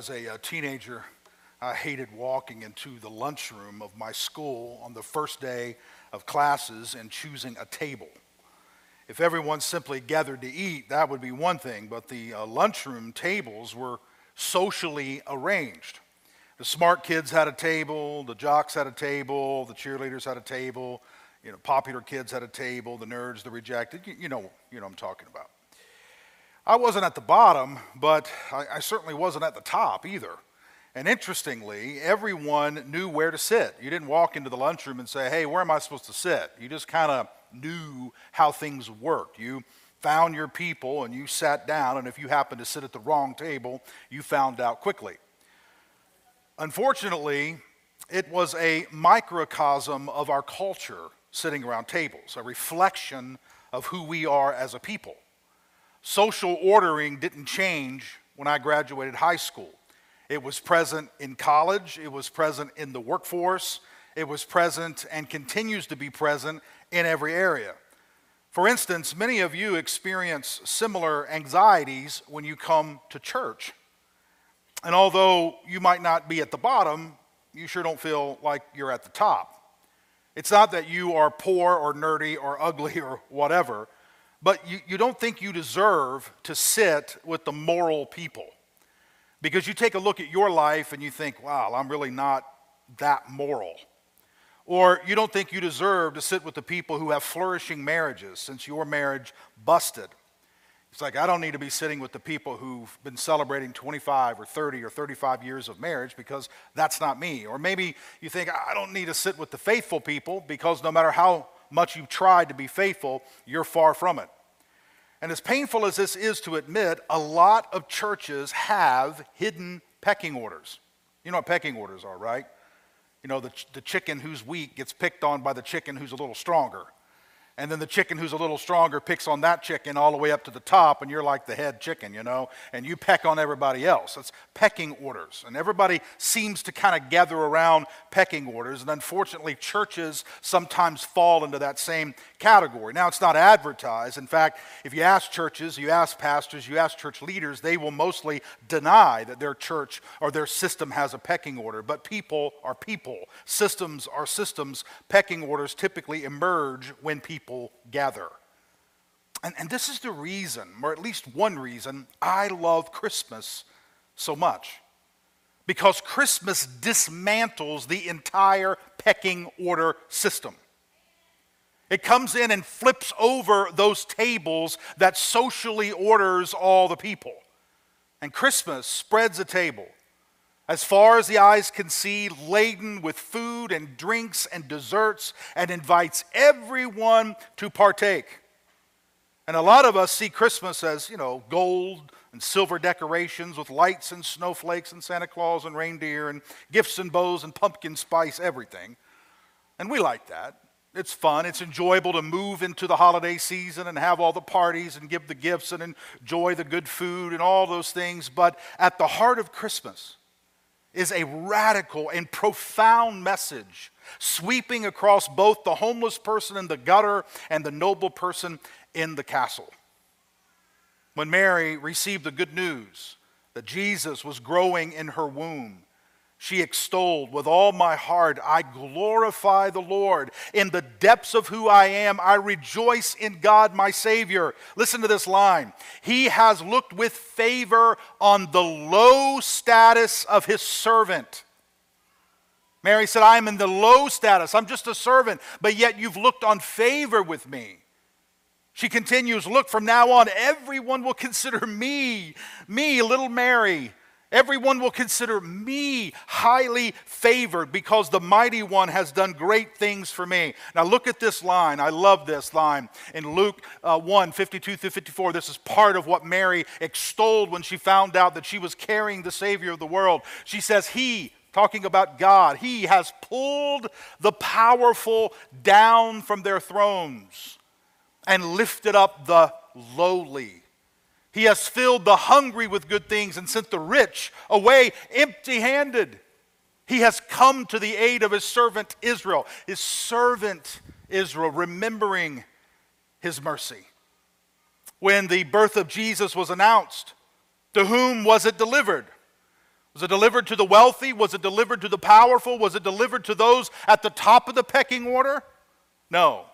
as a, a, teenager, I hated walking into the lunchroom of my school on the first day of classes and choosing a table. If everyone simply gathered to eat, that would be one thing, but the uh, lunchroom tables were socially arranged. The smart kids had a table, the jocks had a table, the cheerleaders had a table, you know, popular kids had a table, the nerds, the rejected, you, you know, you know what I'm talking about. I wasn't at the bottom, but I, I certainly wasn't at the top either. And interestingly, everyone knew where to sit. You didn't walk into the lunchroom and say, hey, where am I supposed to sit? You just kind of knew how things worked. You found your people and you sat down, and if you happened to sit at the wrong table, you found out quickly. Unfortunately, it was a microcosm of our culture sitting around tables, a reflection of who we are as a people. Social ordering didn't change when I graduated high school. It was present in college, it was present in the workforce, it was present and continues to be present in every area. For instance, many of you experience similar anxieties when you come to church. And although you might not be at the bottom, you sure don't feel like you're at the top. It's not that you are poor or nerdy or ugly or whatever, but you, you don't think you deserve to sit with the moral people. Because you take a look at your life and you think, wow, I'm really not that moral. Or you don't think you deserve to sit with the people who have flourishing marriages since your marriage busted. It's like, I don't need to be sitting with the people who've been celebrating 25 or 30 or 35 years of marriage because that's not me. Or maybe you think, I don't need to sit with the faithful people because no matter how much you've tried to be faithful, you're far from it. And as painful as this is to admit, a lot of churches have hidden pecking orders. You know what pecking orders are, right? You know, the, the chicken who's weak gets picked on by the chicken who's a little stronger and then the chicken who's a little stronger picks on that chicken all the way up to the top, and you're like the head chicken, you know, and you peck on everybody else. It's pecking orders. And everybody seems to kind of gather around pecking orders, and unfortunately, churches sometimes fall into that same category. Now, it's not advertised. In fact, if you ask churches, you ask pastors, you ask church leaders, they will mostly deny that their church or their system has a pecking order. But people are people, systems are systems. Pecking orders typically emerge when people people gather. And, and this is the reason, or at least one reason, I love Christmas so much. Because Christmas dismantles the entire pecking order system. It comes in and flips over those tables that socially orders all the people. And Christmas spreads a table as far as the eyes can see, laden with food and drinks and desserts, and invites everyone to partake. And a lot of us see Christmas as, you know, gold and silver decorations with lights and snowflakes and Santa Claus and reindeer and gifts and bows and pumpkin spice, everything. And we like that. It's fun. It's enjoyable to move into the holiday season and have all the parties and give the gifts and enjoy the good food and all those things. But at the heart of Christmas, is a radical and profound message sweeping across both the homeless person in the gutter and the noble person in the castle. When Mary received the good news that Jesus was growing in her womb, she extolled, With all my heart, I glorify the Lord. In the depths of who I am, I rejoice in God, my Savior. Listen to this line He has looked with favor on the low status of His servant. Mary said, I am in the low status. I'm just a servant, but yet you've looked on favor with me. She continues, Look, from now on, everyone will consider me, me, little Mary, Everyone will consider me highly favored because the mighty one has done great things for me. Now, look at this line. I love this line in Luke uh, 1 52 through 54. This is part of what Mary extolled when she found out that she was carrying the Savior of the world. She says, He, talking about God, He has pulled the powerful down from their thrones and lifted up the lowly. He has filled the hungry with good things and sent the rich away empty handed. He has come to the aid of his servant Israel, his servant Israel, remembering his mercy. When the birth of Jesus was announced, to whom was it delivered? Was it delivered to the wealthy? Was it delivered to the powerful? Was it delivered to those at the top of the pecking order? No.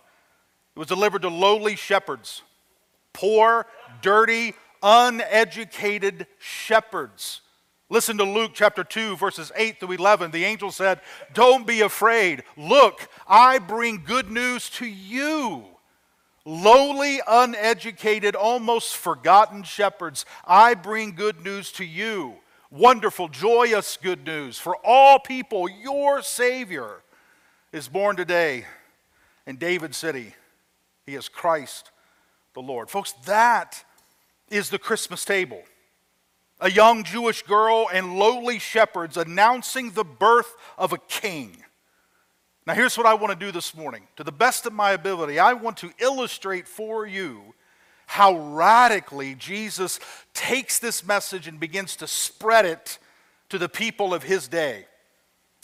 It was delivered to lowly shepherds, poor, dirty, uneducated shepherds. Listen to Luke chapter 2, verses 8 through 11. The angel said, Don't be afraid. Look, I bring good news to you. Lowly, uneducated, almost forgotten shepherds, I bring good news to you wonderful, joyous good news for all people. Your Savior is born today in David City. He is Christ the Lord. Folks, that is the Christmas table. A young Jewish girl and lowly shepherds announcing the birth of a king. Now, here's what I want to do this morning. To the best of my ability, I want to illustrate for you how radically Jesus takes this message and begins to spread it to the people of his day.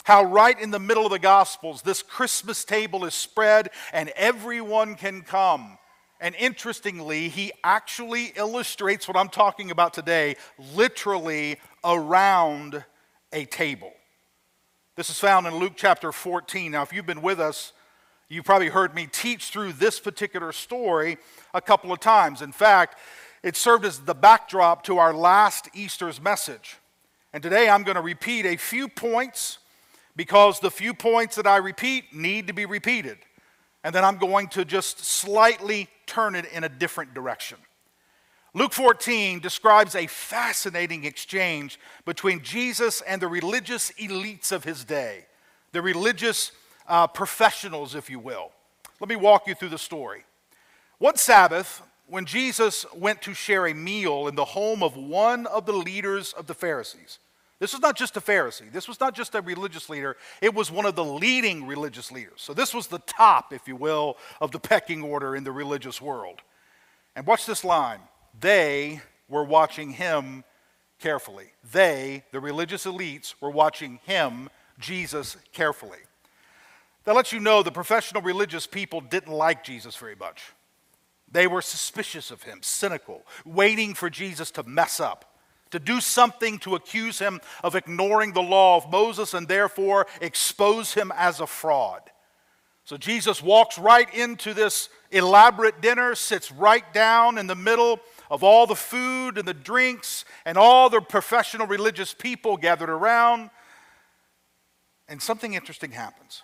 How, right in the middle of the Gospels, this Christmas table is spread and everyone can come. And interestingly, he actually illustrates what I'm talking about today literally around a table. This is found in Luke chapter 14. Now, if you've been with us, you've probably heard me teach through this particular story a couple of times. In fact, it served as the backdrop to our last Easter's message. And today I'm going to repeat a few points because the few points that I repeat need to be repeated. And then I'm going to just slightly turn it in a different direction. Luke 14 describes a fascinating exchange between Jesus and the religious elites of his day, the religious uh, professionals, if you will. Let me walk you through the story. One Sabbath, when Jesus went to share a meal in the home of one of the leaders of the Pharisees, this was not just a Pharisee. This was not just a religious leader. It was one of the leading religious leaders. So this was the top, if you will, of the pecking order in the religious world. And watch this line. They were watching him carefully. They, the religious elites, were watching him, Jesus, carefully. That lets you know the professional religious people didn't like Jesus very much. They were suspicious of him, cynical, waiting for Jesus to mess up, to do something to accuse him of ignoring the law of Moses and therefore expose him as a fraud. So Jesus walks right into this elaborate dinner, sits right down in the middle of all the food and the drinks and all the professional religious people gathered around. And something interesting happens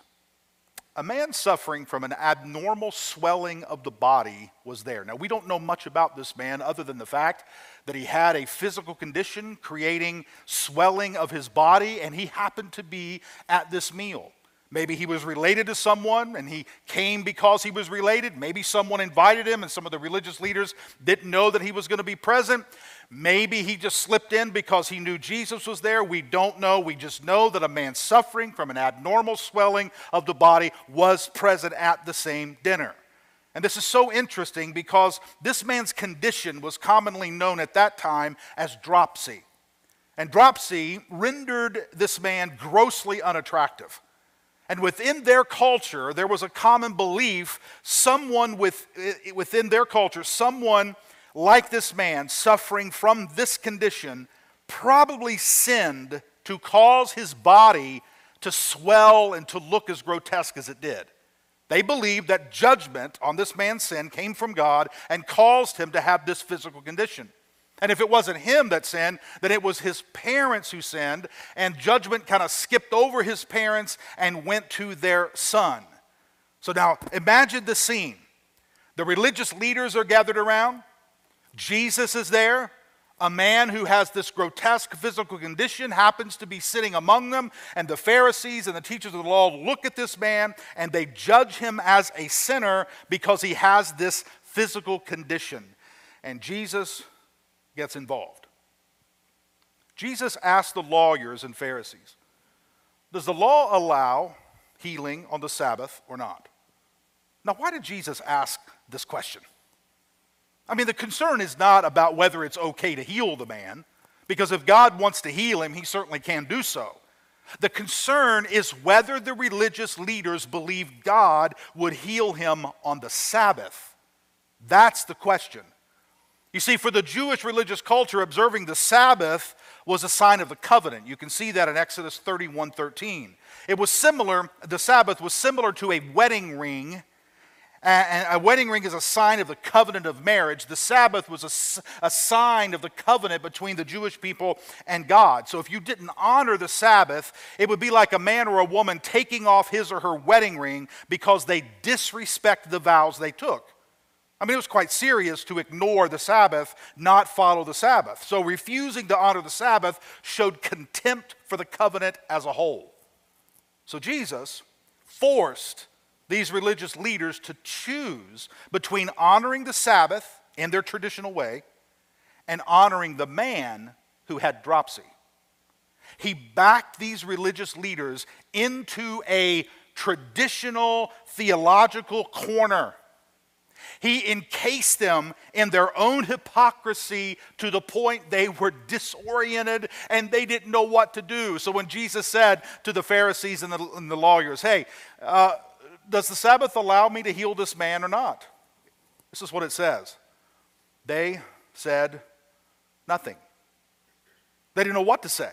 a man suffering from an abnormal swelling of the body was there. Now, we don't know much about this man other than the fact that he had a physical condition creating swelling of his body, and he happened to be at this meal. Maybe he was related to someone and he came because he was related. Maybe someone invited him and some of the religious leaders didn't know that he was going to be present. Maybe he just slipped in because he knew Jesus was there. We don't know. We just know that a man suffering from an abnormal swelling of the body was present at the same dinner. And this is so interesting because this man's condition was commonly known at that time as dropsy. And dropsy rendered this man grossly unattractive. And within their culture, there was a common belief someone with, eh, within their culture, someone like this man suffering from this condition probably sinned to cause his body to swell and to look as grotesque as it did. They believed that judgment on this man's sin came from God and caused him to have this physical condition. And if it wasn't him that sinned, then it was his parents who sinned, and judgment kind of skipped over his parents and went to their son. So now imagine the scene. The religious leaders are gathered around, Jesus is there. A man who has this grotesque physical condition happens to be sitting among them, and the Pharisees and the teachers of the law look at this man and they judge him as a sinner because he has this physical condition. And Jesus gets involved. Jesus asked the lawyers and Pharisees, Does the law allow healing on the Sabbath or not? Now, why did Jesus ask this question? I mean, the concern is not about whether it's okay to heal the man, because if God wants to heal him, he certainly can do so. The concern is whether the religious leaders believed God would heal him on the Sabbath. That's the question. You see, for the Jewish religious culture, observing the Sabbath was a sign of the covenant. You can see that in Exodus 31 13. It was similar, the Sabbath was similar to a wedding ring. And a wedding ring is a sign of the covenant of marriage. The Sabbath was a, a sign of the covenant between the Jewish people and God. So if you didn't honor the Sabbath, it would be like a man or a woman taking off his or her wedding ring because they disrespect the vows they took. I mean, it was quite serious to ignore the Sabbath, not follow the Sabbath. So refusing to honor the Sabbath showed contempt for the covenant as a whole. So Jesus forced these religious leaders to choose between honoring the Sabbath in their traditional way and honoring the man who had dropsy. He backed these religious leaders into a traditional theological corner he encased them in their own hypocrisy to the point they were disoriented and they didn't know what to do. So when Jesus said to the Pharisees and the, and the lawyers, Hey, uh, does the Sabbath allow me to heal this man or not? This is what it says. They said nothing. They didn't know what to say.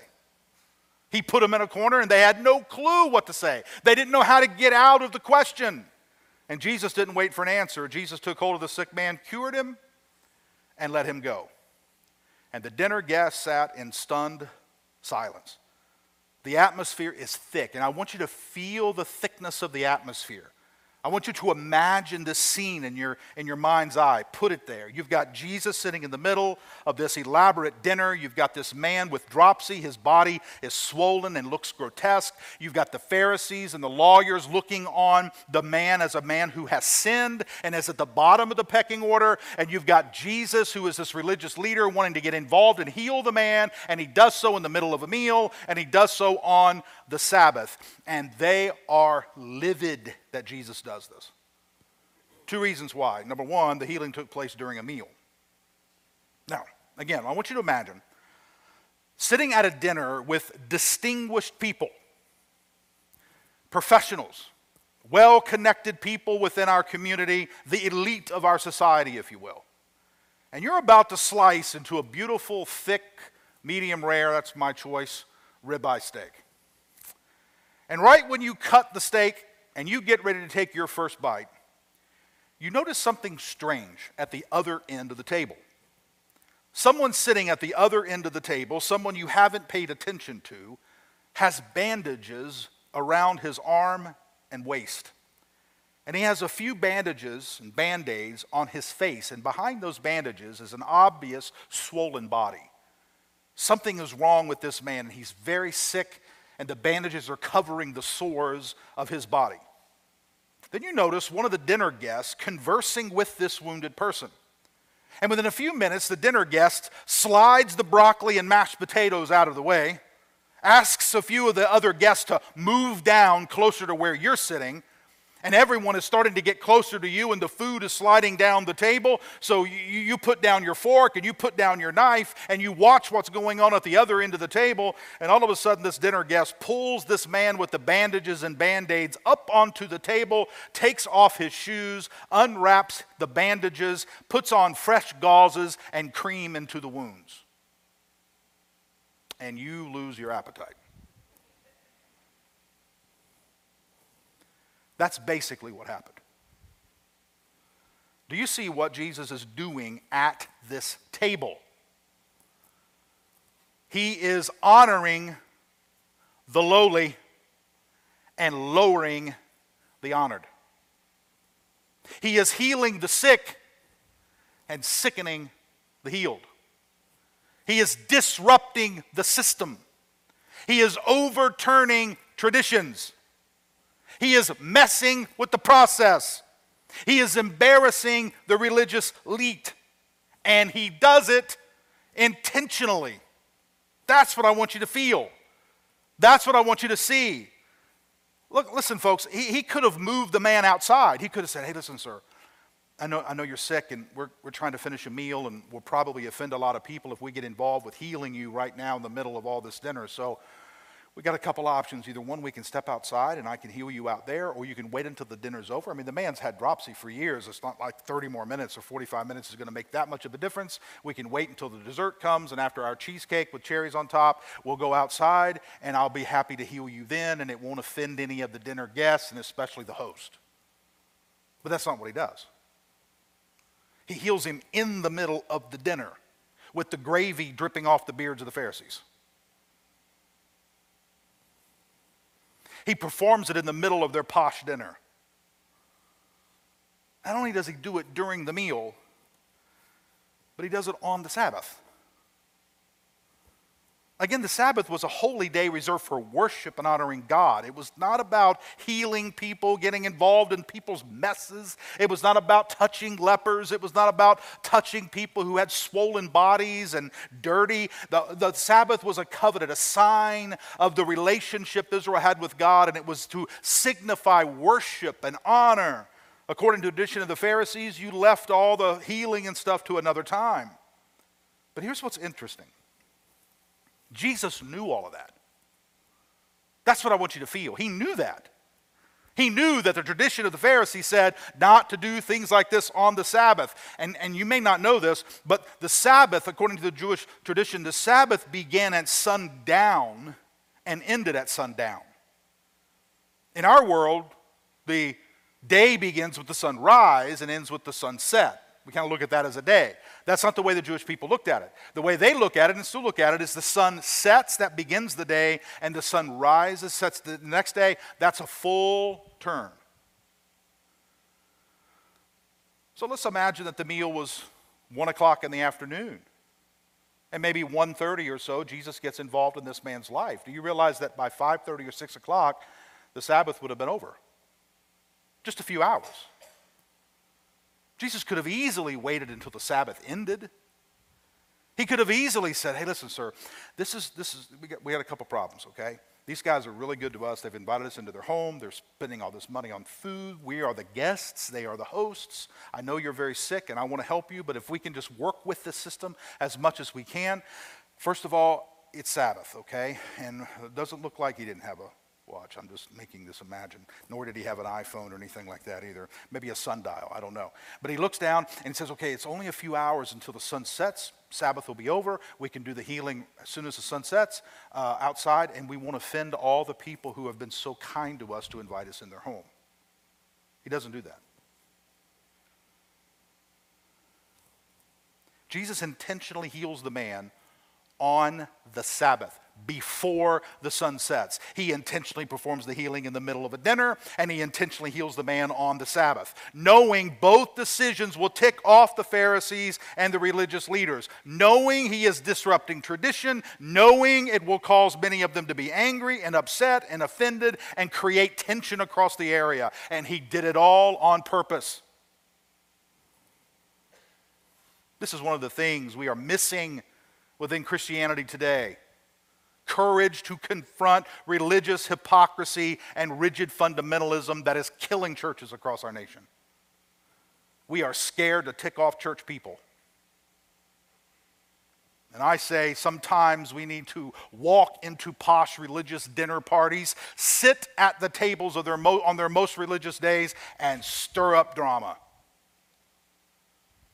He put them in a corner and they had no clue what to say. They didn't know how to get out of the question. And Jesus didn't wait for an answer. Jesus took hold of the sick man, cured him, and let him go. And the dinner guests sat in stunned silence. The atmosphere is thick, and I want you to feel the thickness of the atmosphere. I want you to imagine this scene in your, in your mind's eye. Put it there. You've got Jesus sitting in the middle of this elaborate dinner. You've got this man with dropsy. His body is swollen and looks grotesque. You've got the Pharisees and the lawyers looking on the man as a man who has sinned and is at the bottom of the pecking order. And you've got Jesus, who is this religious leader, wanting to get involved and heal the man. And he does so in the middle of a meal, and he does so on the Sabbath. And they are livid that Jesus does this. Two reasons why. Number one, the healing took place during a meal. Now, again, I want you to imagine sitting at a dinner with distinguished people, professionals, well connected people within our community, the elite of our society, if you will. And you're about to slice into a beautiful, thick, medium rare, that's my choice, ribeye steak. And right when you cut the steak and you get ready to take your first bite, you notice something strange at the other end of the table. Someone sitting at the other end of the table, someone you haven't paid attention to, has bandages around his arm and waist. And he has a few bandages and band aids on his face, and behind those bandages is an obvious swollen body. Something is wrong with this man, and he's very sick and the bandages are covering the sores of his body. Then you notice one of the dinner guests conversing with this wounded person. And within a few minutes, the dinner guest slides the broccoli and mashed potatoes out of the way, asks a few of the other guests to move down closer to where you're sitting, and everyone is starting to get closer to you, and the food is sliding down the table. So you, you put down your fork and you put down your knife, and you watch what's going on at the other end of the table. And all of a sudden, this dinner guest pulls this man with the bandages and band aids up onto the table, takes off his shoes, unwraps the bandages, puts on fresh gauzes, and cream into the wounds. And you lose your appetite. That's basically what happened. Do you see what Jesus is doing at this table? He is honoring the lowly and lowering the honored. He is healing the sick and sickening the healed. He is disrupting the system. He is overturning traditions he is messing with the process. He is embarrassing the religious elite. And he does it intentionally. That's what I want you to feel. That's what I want you to see. Look, listen, folks, he, he could have moved the man outside. He could have said, Hey, listen, sir, I know, I know you're sick and we're, we're trying to finish a meal and we'll probably offend a lot of people if we get involved with healing you right now in the middle of all this dinner. So we got a couple options. Either one, we can step outside and I can heal you out there, or you can wait until the dinner's over. I mean, the man's had dropsy for years. It's not like 30 more minutes or 45 minutes is going to make that much of a difference. We can wait until the dessert comes, and after our cheesecake with cherries on top, we'll go outside, and I'll be happy to heal you then, and it won't offend any of the dinner guests, and especially the host. But that's not what he does. He heals him in the middle of the dinner with the gravy dripping off the beards of the Pharisees. He performs it in the middle of their posh dinner. Not only does he do it during the meal, but he does it on the Sabbath. Again, the Sabbath was a holy day reserved for worship and honoring God. It was not about healing people, getting involved in people's messes. It was not about touching lepers. It was not about touching people who had swollen bodies and dirty. The, the Sabbath was a covenant, a sign of the relationship Israel had with God, and it was to signify worship and honor. According to the tradition of the Pharisees, you left all the healing and stuff to another time. But here's what's interesting Jesus knew all of that. That's what I want you to feel. He knew that. He knew that the tradition of the Pharisees said not to do things like this on the Sabbath. And, and you may not know this, but the Sabbath, according to the Jewish tradition, the Sabbath began at sundown and ended at sundown. In our world, the day begins with the sunrise and ends with the sunset. We kind of look at that as a day. That's not the way the Jewish people looked at it. The way they look at it and still look at it is the sun sets, that begins the day, and the sun rises, sets the next day. That's a full turn. So let's imagine that the meal was 1 o'clock in the afternoon. And maybe 1.30 or so, Jesus gets involved in this man's life. Do you realize that by 5.30 or 6 o'clock, the Sabbath would have been over? Just a few hours. Jesus could have easily waited until the Sabbath ended. He could have easily said, Hey, listen, sir, this is, this is, we got, we got a couple problems, okay? These guys are really good to us. They've invited us into their home. They're spending all this money on food. We are the guests. They are the hosts. I know you're very sick and I want to help you, but if we can just work with the system as much as we can. First of all, it's Sabbath, okay? And it doesn't look like he didn't have a watch. I'm just making this imagine. Nor did he have an iPhone or anything like that either. Maybe a sundial, I don't know. But he looks down and he says, okay, it's only a few hours until the sun sets. Sabbath will be over. We can do the healing as soon as the sun sets uh, outside, and we won't offend all the people who have been so kind to us to invite us in their home. He doesn't do that. Jesus intentionally heals the man on the Sabbath before the sun sets. He intentionally performs the healing in the middle of a dinner, and he intentionally heals the man on the Sabbath, knowing both decisions will tick off the Pharisees and the religious leaders, knowing he is disrupting tradition, knowing it will cause many of them to be angry and upset and offended and create tension across the area. And he did it all on purpose. This is one of the things we are missing within Christianity today courage to confront religious hypocrisy and rigid fundamentalism that is killing churches across our nation. We are scared to tick off church people. And I say sometimes we need to walk into posh religious dinner parties, sit at the tables of their mo- on their most religious days, and stir up drama.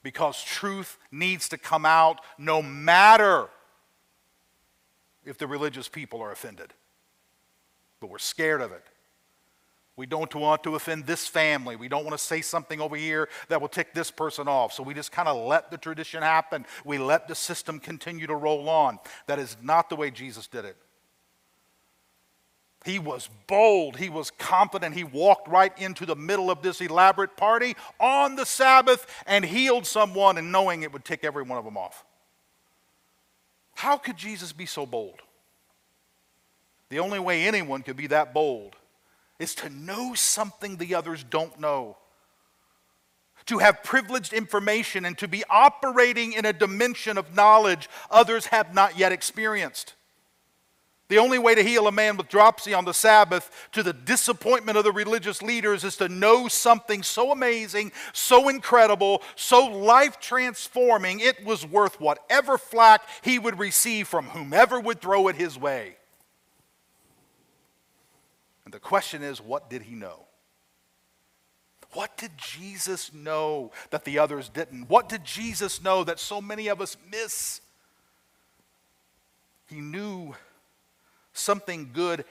Because truth needs to come out no matter if the religious people are offended. But we're scared of it. We don't want to offend this family. We don't want to say something over here that will tick this person off. So we just kind of let the tradition happen. We let the system continue to roll on. That is not the way Jesus did it. He was bold. He was confident. He walked right into the middle of this elaborate party on the Sabbath and healed someone and knowing it would tick every one of them off. How could Jesus be so bold? The only way anyone could be that bold is to know something the others don't know, to have privileged information, and to be operating in a dimension of knowledge others have not yet experienced. The only way to heal a man with dropsy on the Sabbath, to the disappointment of the religious leaders, is to know something so amazing, so incredible, so life transforming, it was worth whatever flack he would receive from whomever would throw it his way. And the question is, what did he know? What did Jesus know that the others didn't? What did Jesus know that so many of us miss? He knew something good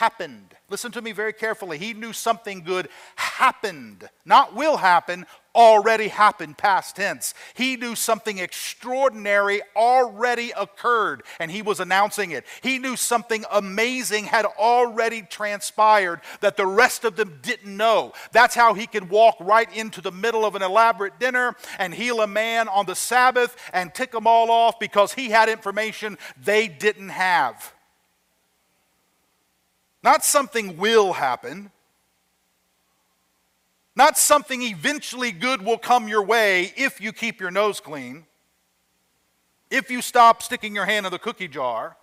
happened. Listen to me very carefully. He knew something good happened, not will happen, already happened, past tense. He knew something extraordinary already occurred, and he was announcing it. He knew something amazing had already transpired that the rest of them didn't know. That's how he could walk right into the middle of an elaborate dinner and heal a man on the Sabbath and tick them all off because he had information they didn't have. Not something will happen. Not something eventually good will come your way if you keep your nose clean, if you stop sticking your hand in the cookie jar,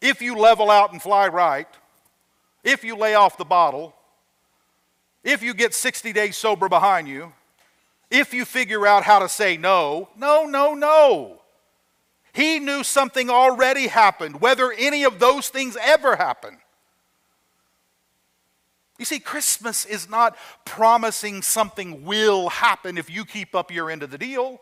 if you level out and fly right, if you lay off the bottle, if you get 60 days sober behind you, if you figure out how to say no. No, no, no. He knew something already happened, whether any of those things ever happened. You see, Christmas is not promising something will happen if you keep up your end of the deal.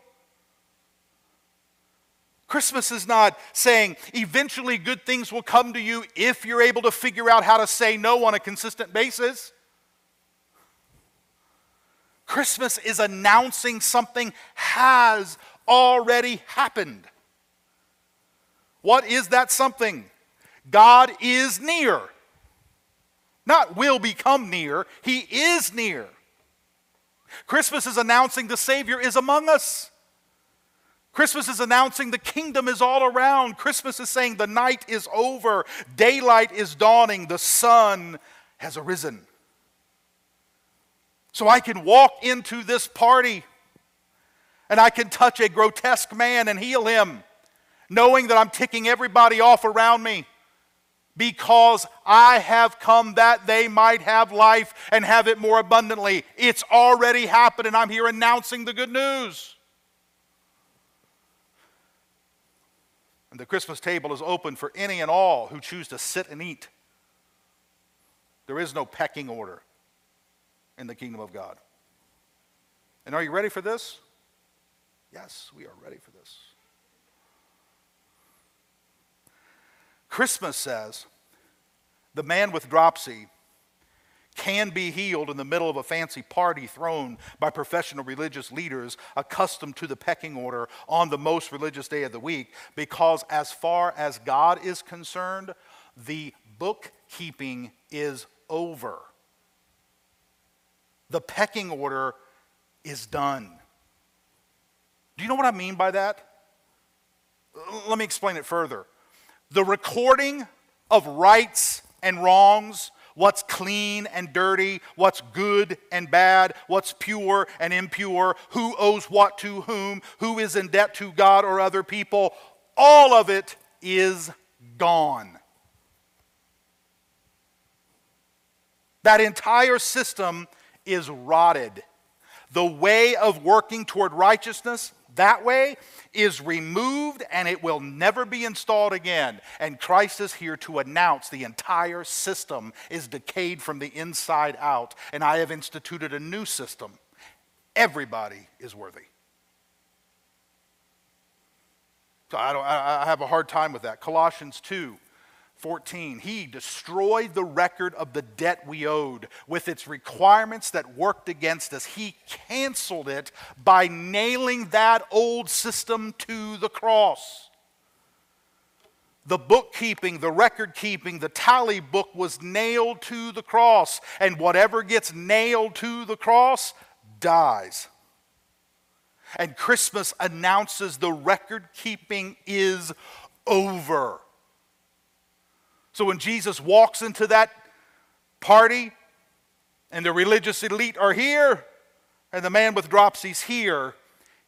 Christmas is not saying eventually good things will come to you if you're able to figure out how to say no on a consistent basis. Christmas is announcing something has already happened. What is that something? God is near. Not will become near, He is near. Christmas is announcing the Savior is among us. Christmas is announcing the kingdom is all around. Christmas is saying the night is over, daylight is dawning, the sun has arisen. So I can walk into this party and I can touch a grotesque man and heal him, knowing that I'm ticking everybody off around me because I have come that they might have life and have it more abundantly. It's already happened, and I'm here announcing the good news. And the Christmas table is open for any and all who choose to sit and eat. There is no pecking order in the kingdom of God. And are you ready for this? Yes, we are ready for this. Christmas says the man with dropsy can be healed in the middle of a fancy party thrown by professional religious leaders accustomed to the pecking order on the most religious day of the week because, as far as God is concerned, the bookkeeping is over. The pecking order is done. Do you know what I mean by that? Let me explain it further the recording of rights and wrongs, what's clean and dirty, what's good and bad, what's pure and impure, who owes what to whom, who is in debt to God or other people, all of it is gone. That entire system is rotted. The way of working toward righteousness, that way, is removed and it will never be installed again. And Christ is here to announce the entire system is decayed from the inside out, and I have instituted a new system. Everybody is worthy. So I, don't, I have a hard time with that. Colossians 2 14, he destroyed the record of the debt we owed with its requirements that worked against us. He canceled it by nailing that old system to the cross. The bookkeeping, the record keeping, the tally book was nailed to the cross, and whatever gets nailed to the cross dies. And Christmas announces the record keeping is over. So when Jesus walks into that party and the religious elite are here and the man with dropsy's here,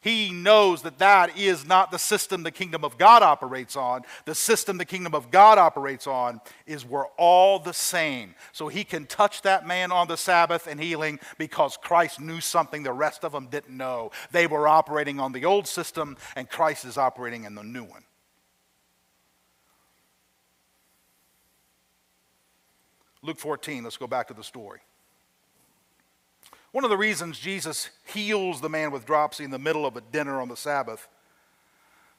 he knows that that is not the system the kingdom of God operates on. The system the kingdom of God operates on is we're all the same. So he can touch that man on the Sabbath and healing because Christ knew something the rest of them didn't know. They were operating on the old system, and Christ is operating in the new one. Luke 14, let's go back to the story. One of the reasons Jesus heals the man with dropsy in the middle of a dinner on the Sabbath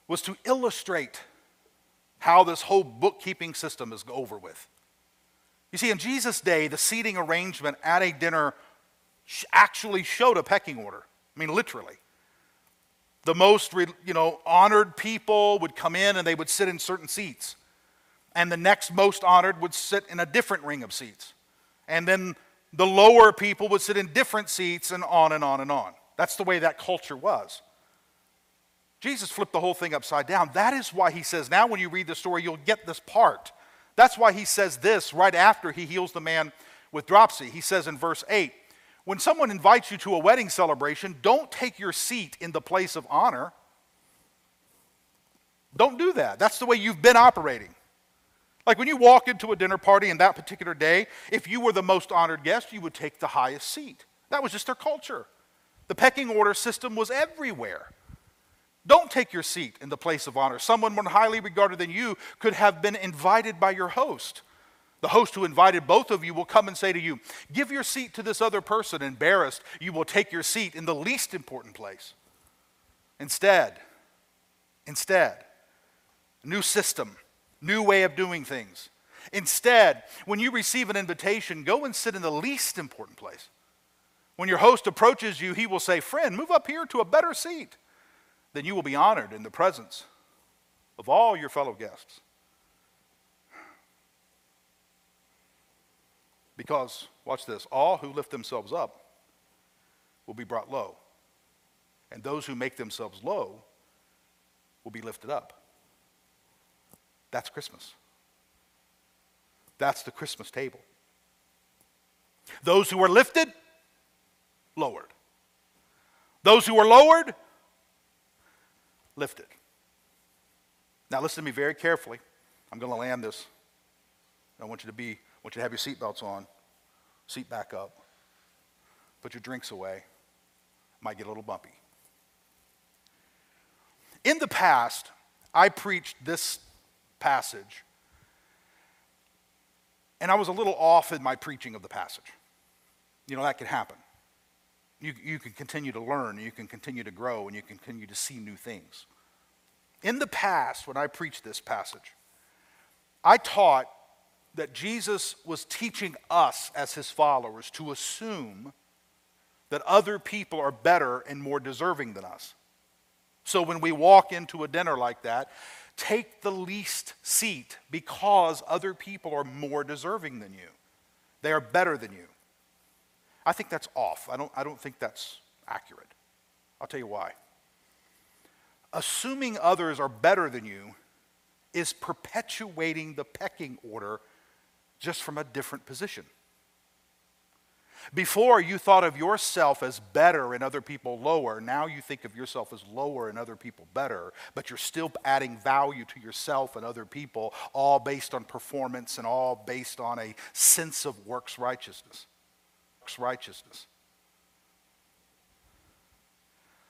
was to illustrate how this whole bookkeeping system is over with. You see, in Jesus' day, the seating arrangement at a dinner actually showed a pecking order. I mean, literally. The most, you know, honored people would come in and they would sit in certain seats. And the next most honored would sit in a different ring of seats. And then the lower people would sit in different seats and on and on and on. That's the way that culture was. Jesus flipped the whole thing upside down. That is why he says, now when you read the story, you'll get this part. That's why he says this right after he heals the man with dropsy. He says in verse 8, when someone invites you to a wedding celebration, don't take your seat in the place of honor. Don't do that. That's the way you've been operating. Like when you walk into a dinner party in that particular day, if you were the most honored guest, you would take the highest seat. That was just their culture. The pecking order system was everywhere. Don't take your seat in the place of honor. Someone more highly regarded than you could have been invited by your host. The host who invited both of you will come and say to you, Give your seat to this other person. Embarrassed, you will take your seat in the least important place. Instead, instead, new system, new way of doing things. Instead, when you receive an invitation, go and sit in the least important place. When your host approaches you, he will say, Friend, move up here to a better seat. Then you will be honored in the presence of all your fellow guests. Because, watch this, all who lift themselves up will be brought low, and those who make themselves low will be lifted up. That's Christmas. That's the Christmas table. Those who are lifted, lowered. Those who are lowered, lifted. Now, listen to me very carefully. I'm going to land this. I want you to be, I want you to have your seatbelts on, seat back up, put your drinks away. Might get a little bumpy. In the past, I preached this passage, and I was a little off in my preaching of the passage. You know, that can happen. You, you can continue to learn, you can continue to grow, and you can continue to see new things. In the past, when I preached this passage, I taught that Jesus was teaching us as his followers to assume that other people are better and more deserving than us. So when we walk into a dinner like that, take the least seat because other people are more deserving than you. They are better than you. I think that's off. I don't, I don't think that's accurate. I'll tell you why. Assuming others are better than you is perpetuating the pecking order just from a different position. Before, you thought of yourself as better and other people lower. Now you think of yourself as lower and other people better, but you're still adding value to yourself and other people, all based on performance and all based on a sense of works righteousness. Works righteousness.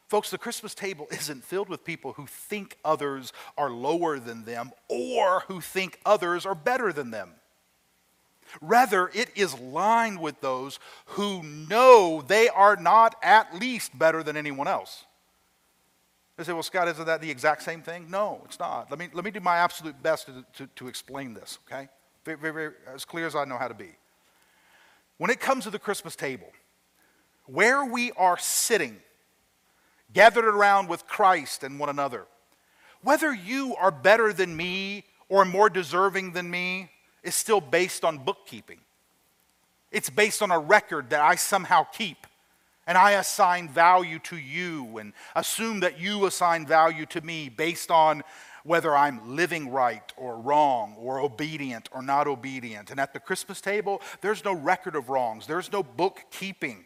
Folks, the Christmas table isn't filled with people who think others are lower than them or who think others are better than them. Rather, it is lined with those who know they are not at least better than anyone else. They say, well, Scott, isn't that the exact same thing? No, it's not. Let me, let me do my absolute best to, to, to explain this, okay? Very, very, very, as clear as I know how to be. When it comes to the Christmas table, where we are sitting, gathered around with Christ and one another, whether you are better than me or more deserving than me, is still based on bookkeeping. It's based on a record that I somehow keep. And I assign value to you and assume that you assign value to me based on whether I'm living right or wrong or obedient or not obedient. And at the Christmas table, there's no record of wrongs, there's no bookkeeping.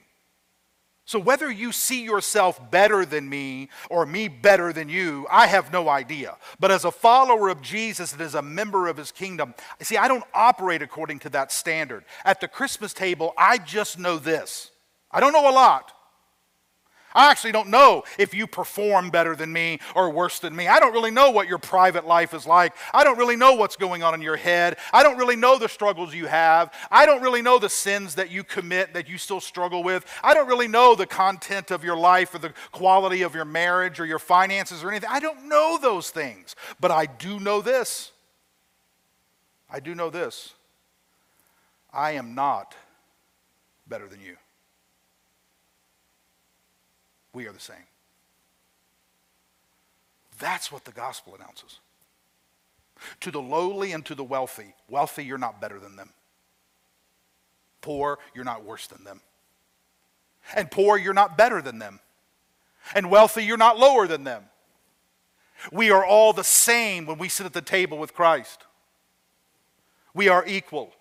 So, whether you see yourself better than me or me better than you, I have no idea. But as a follower of Jesus and as a member of his kingdom, see, I don't operate according to that standard. At the Christmas table, I just know this I don't know a lot. I actually don't know if you perform better than me or worse than me. I don't really know what your private life is like. I don't really know what's going on in your head. I don't really know the struggles you have. I don't really know the sins that you commit that you still struggle with. I don't really know the content of your life or the quality of your marriage or your finances or anything. I don't know those things. But I do know this. I do know this. I am not better than you. We are the same. That's what the gospel announces. To the lowly and to the wealthy, wealthy, you're not better than them. Poor, you're not worse than them. And poor, you're not better than them. And wealthy, you're not lower than them. We are all the same when we sit at the table with Christ. We are equal.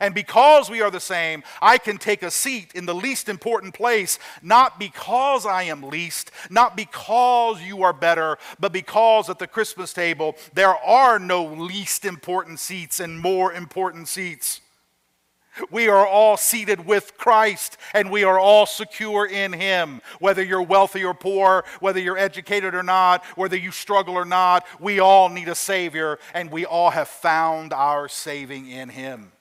And because we are the same, I can take a seat in the least important place, not because I am least, not because you are better, but because at the Christmas table there are no least important seats and more important seats. We are all seated with Christ and we are all secure in Him. Whether you're wealthy or poor, whether you're educated or not, whether you struggle or not, we all need a Savior and we all have found our saving in Him.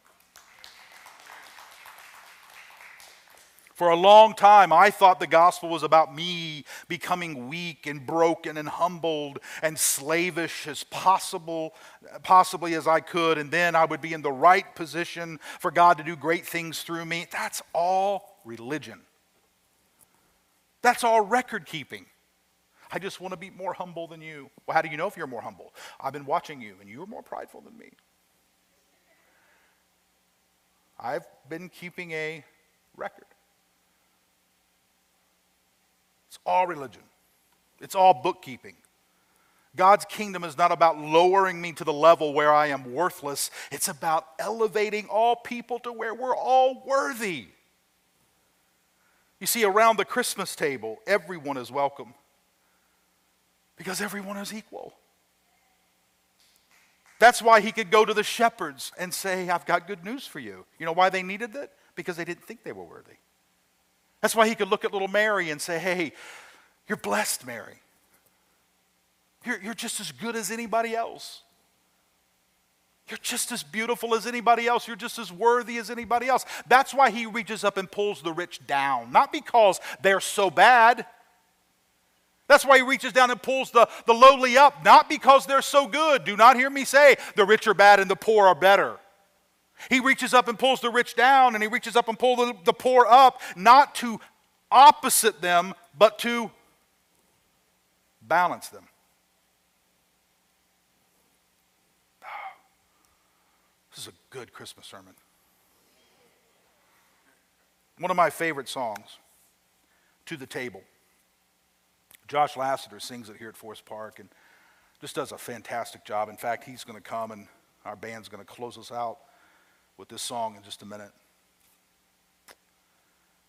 For a long time, I thought the gospel was about me becoming weak and broken and humbled and slavish as possible, possibly as I could, and then I would be in the right position for God to do great things through me. That's all religion. That's all record keeping. I just want to be more humble than you. Well, how do you know if you're more humble? I've been watching you, and you are more prideful than me. I've been keeping a record. It's all religion, it's all bookkeeping. God's kingdom is not about lowering me to the level where I am worthless. It's about elevating all people to where we're all worthy. You see, around the Christmas table, everyone is welcome because everyone is equal. That's why he could go to the shepherds and say, I've got good news for you. You know why they needed that? Because they didn't think they were worthy. That's why he could look at little Mary and say, Hey, you're blessed, Mary. You're, you're just as good as anybody else. You're just as beautiful as anybody else. You're just as worthy as anybody else. That's why he reaches up and pulls the rich down, not because they're so bad. That's why he reaches down and pulls the, the lowly up, not because they're so good. Do not hear me say the rich are bad and the poor are better. He reaches up and pulls the rich down, and he reaches up and pulls the, the poor up, not to opposite them, but to balance them. This is a good Christmas sermon. One of my favorite songs, To the Table. Josh Lasseter sings it here at Forest Park and just does a fantastic job. In fact, he's going to come and our band's going to close us out with this song in just a minute.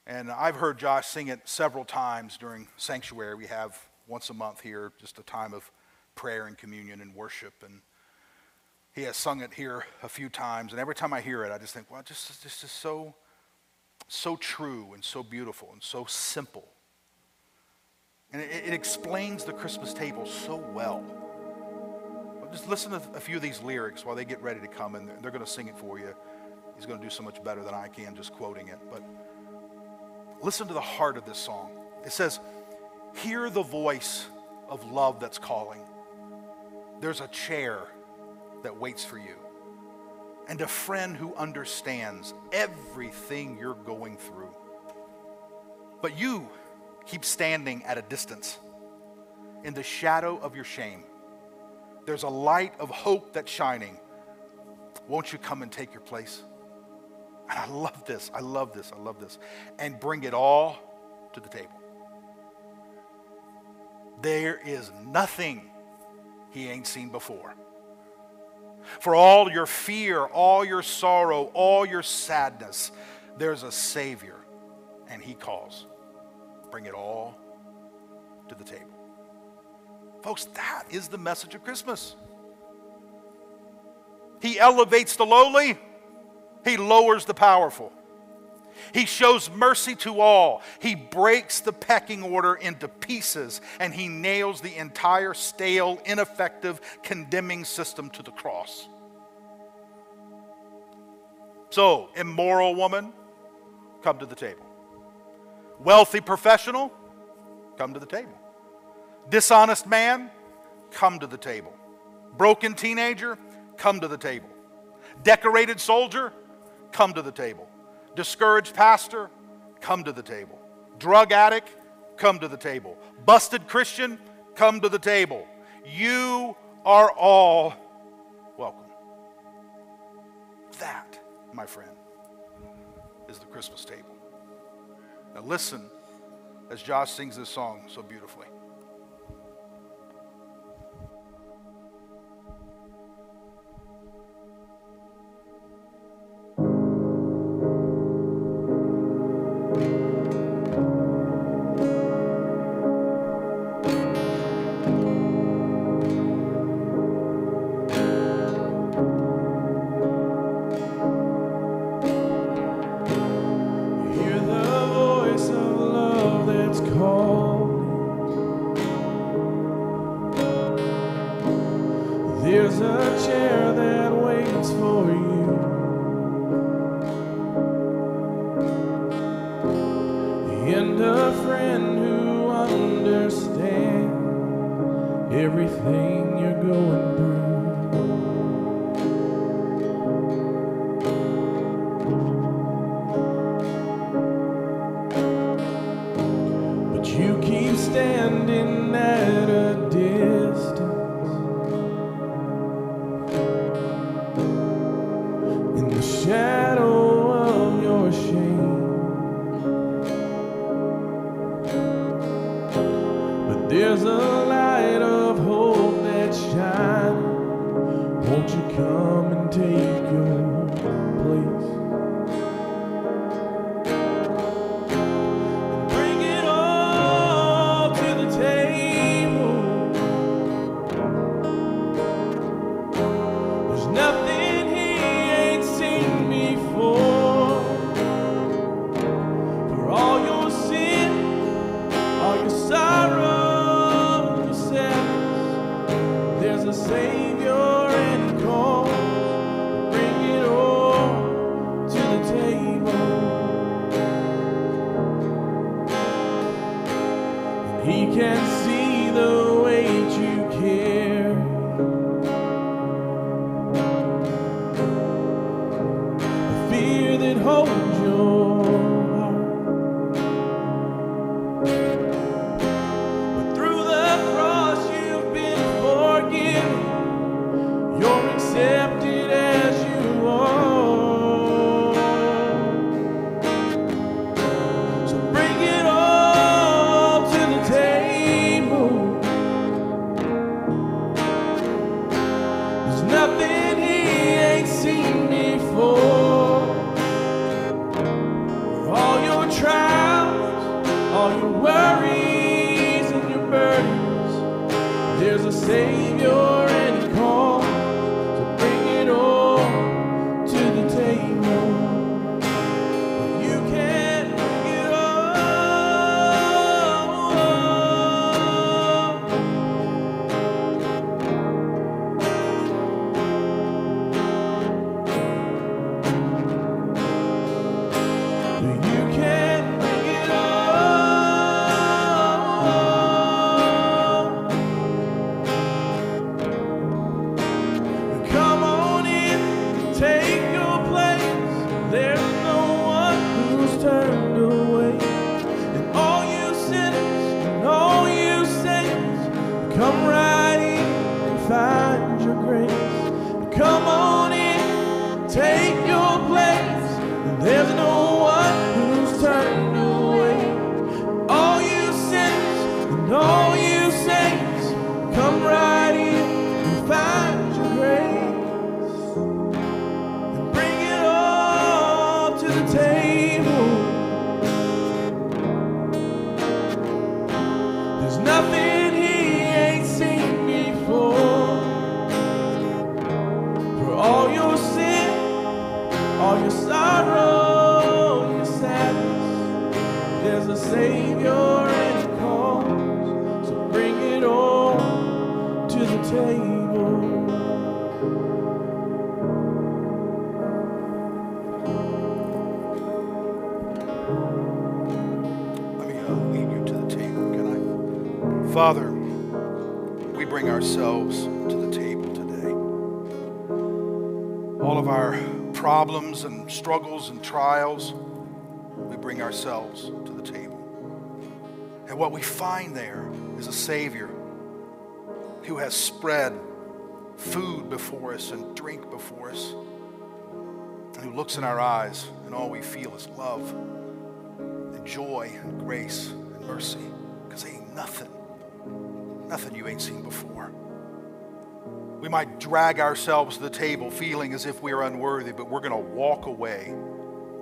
And I've heard Josh sing it several times during sanctuary. We have once a month here, just a time of prayer and communion and worship. And he has sung it here a few times. And every time I hear it, I just think, well, just, this is so, so true and so beautiful and so simple. And it, it explains the Christmas table so well. Just listen to a few of these lyrics while they get ready to come, and they're, they're going to sing it for you. He's going to do so much better than I can just quoting it. But listen to the heart of this song. It says, Hear the voice of love that's calling. There's a chair that waits for you, and a friend who understands everything you're going through. But you keep standing at a distance in the shadow of your shame. There's a light of hope that's shining. Won't you come and take your place? And I love this. I love this. I love this. And bring it all to the table. There is nothing he ain't seen before. For all your fear, all your sorrow, all your sadness, there's a Savior, and he calls. Bring it all to the table. Folks, that is the message of Christmas. He elevates the lowly he lowers the powerful. He shows mercy to all. He breaks the pecking order into pieces and he nails the entire stale, ineffective, condemning system to the cross. So, immoral woman, come to the table. Wealthy professional, come to the table. Dishonest man, come to the table. Broken teenager, come to the table. Decorated soldier, come to the table. Discouraged pastor, come to the table. Drug addict, come to the table. Busted Christian, come to the table. You are all welcome. That, my friend, is the Christmas table. Now listen as Josh sings this song so beautifully. you keep standing there. Ourselves to the table. And what we find there is a Savior who has spread food before us and drink before us, and who looks in our eyes, and all we feel is love and joy and grace and mercy because ain't nothing, nothing you ain't seen before. We might drag ourselves to the table feeling as if we are unworthy, but we're going to walk away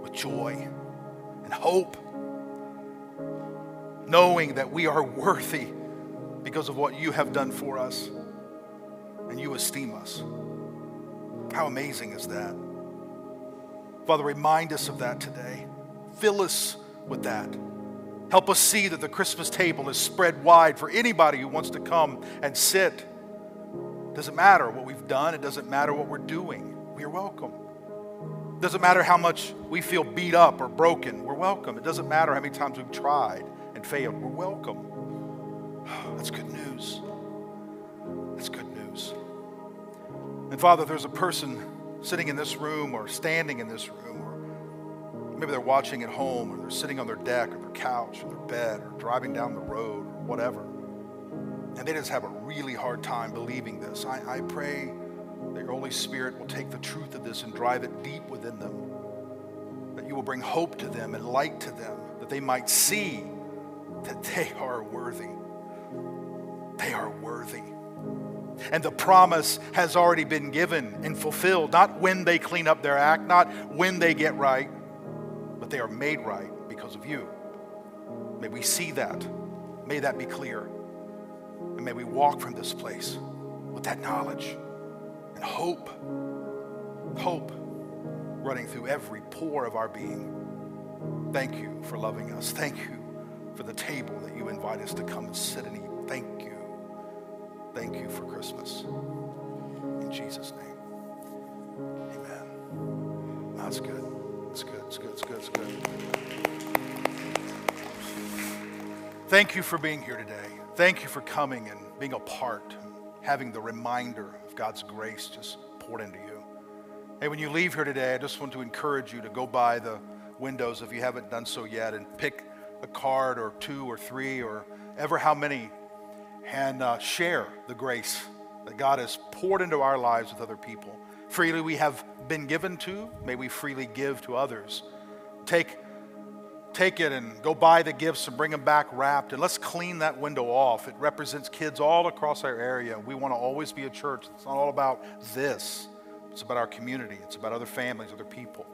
with joy and hope, knowing that we are worthy because of what you have done for us and you esteem us. How amazing is that? Father, remind us of that today. Fill us with that. Help us see that the Christmas table is spread wide for anybody who wants to come and sit. It Doesn't matter what we've done, it doesn't matter what we're doing. We are welcome. Doesn't matter how much we feel beat up or broken, we're welcome. It doesn't matter how many times we've tried and failed, we're welcome. That's good news. That's good news. And Father, there's a person sitting in this room or standing in this room, or maybe they're watching at home, or they're sitting on their deck or their couch or their bed, or driving down the road, or whatever. And they just have a really hard time believing this. I, I pray that your Holy Spirit will take the truth of this and drive it deep within them. That you will bring hope to them and light to them, that they might see that they are worthy. They are worthy. And the promise has already been given and fulfilled, not when they clean up their act, not when they get right, but they are made right because of you. May we see that. May that be clear. And may we walk from this place with that knowledge and hope, hope running through every pore of our being. Thank you for loving us. Thank you for the table that you invite us to come and sit and eat. Thank you. Thank you for Christmas. In Jesus' name. Amen. That's good. That's good. It's good. It's good. It's good. Thank you for being here today. Thank you for coming and being a part, and having the reminder God's grace just poured into you. Hey, when you leave here today, I just want to encourage you to go by the windows if you haven't done so yet and pick a card or two or three or ever how many and uh, share the grace that God has poured into our lives with other people. Freely we have been given to, may we freely give to others. Take, take it and go buy the gifts and bring them back wrapped, and let's clean that window off. It represents kids all across our area. We want to always be a church. It's not all about this, it's about our community, it's about other families, other people.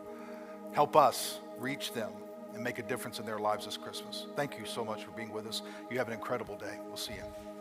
Help us reach them and make a difference in their lives this Christmas. Thank you so much for being with us. You have an incredible day. We'll see you.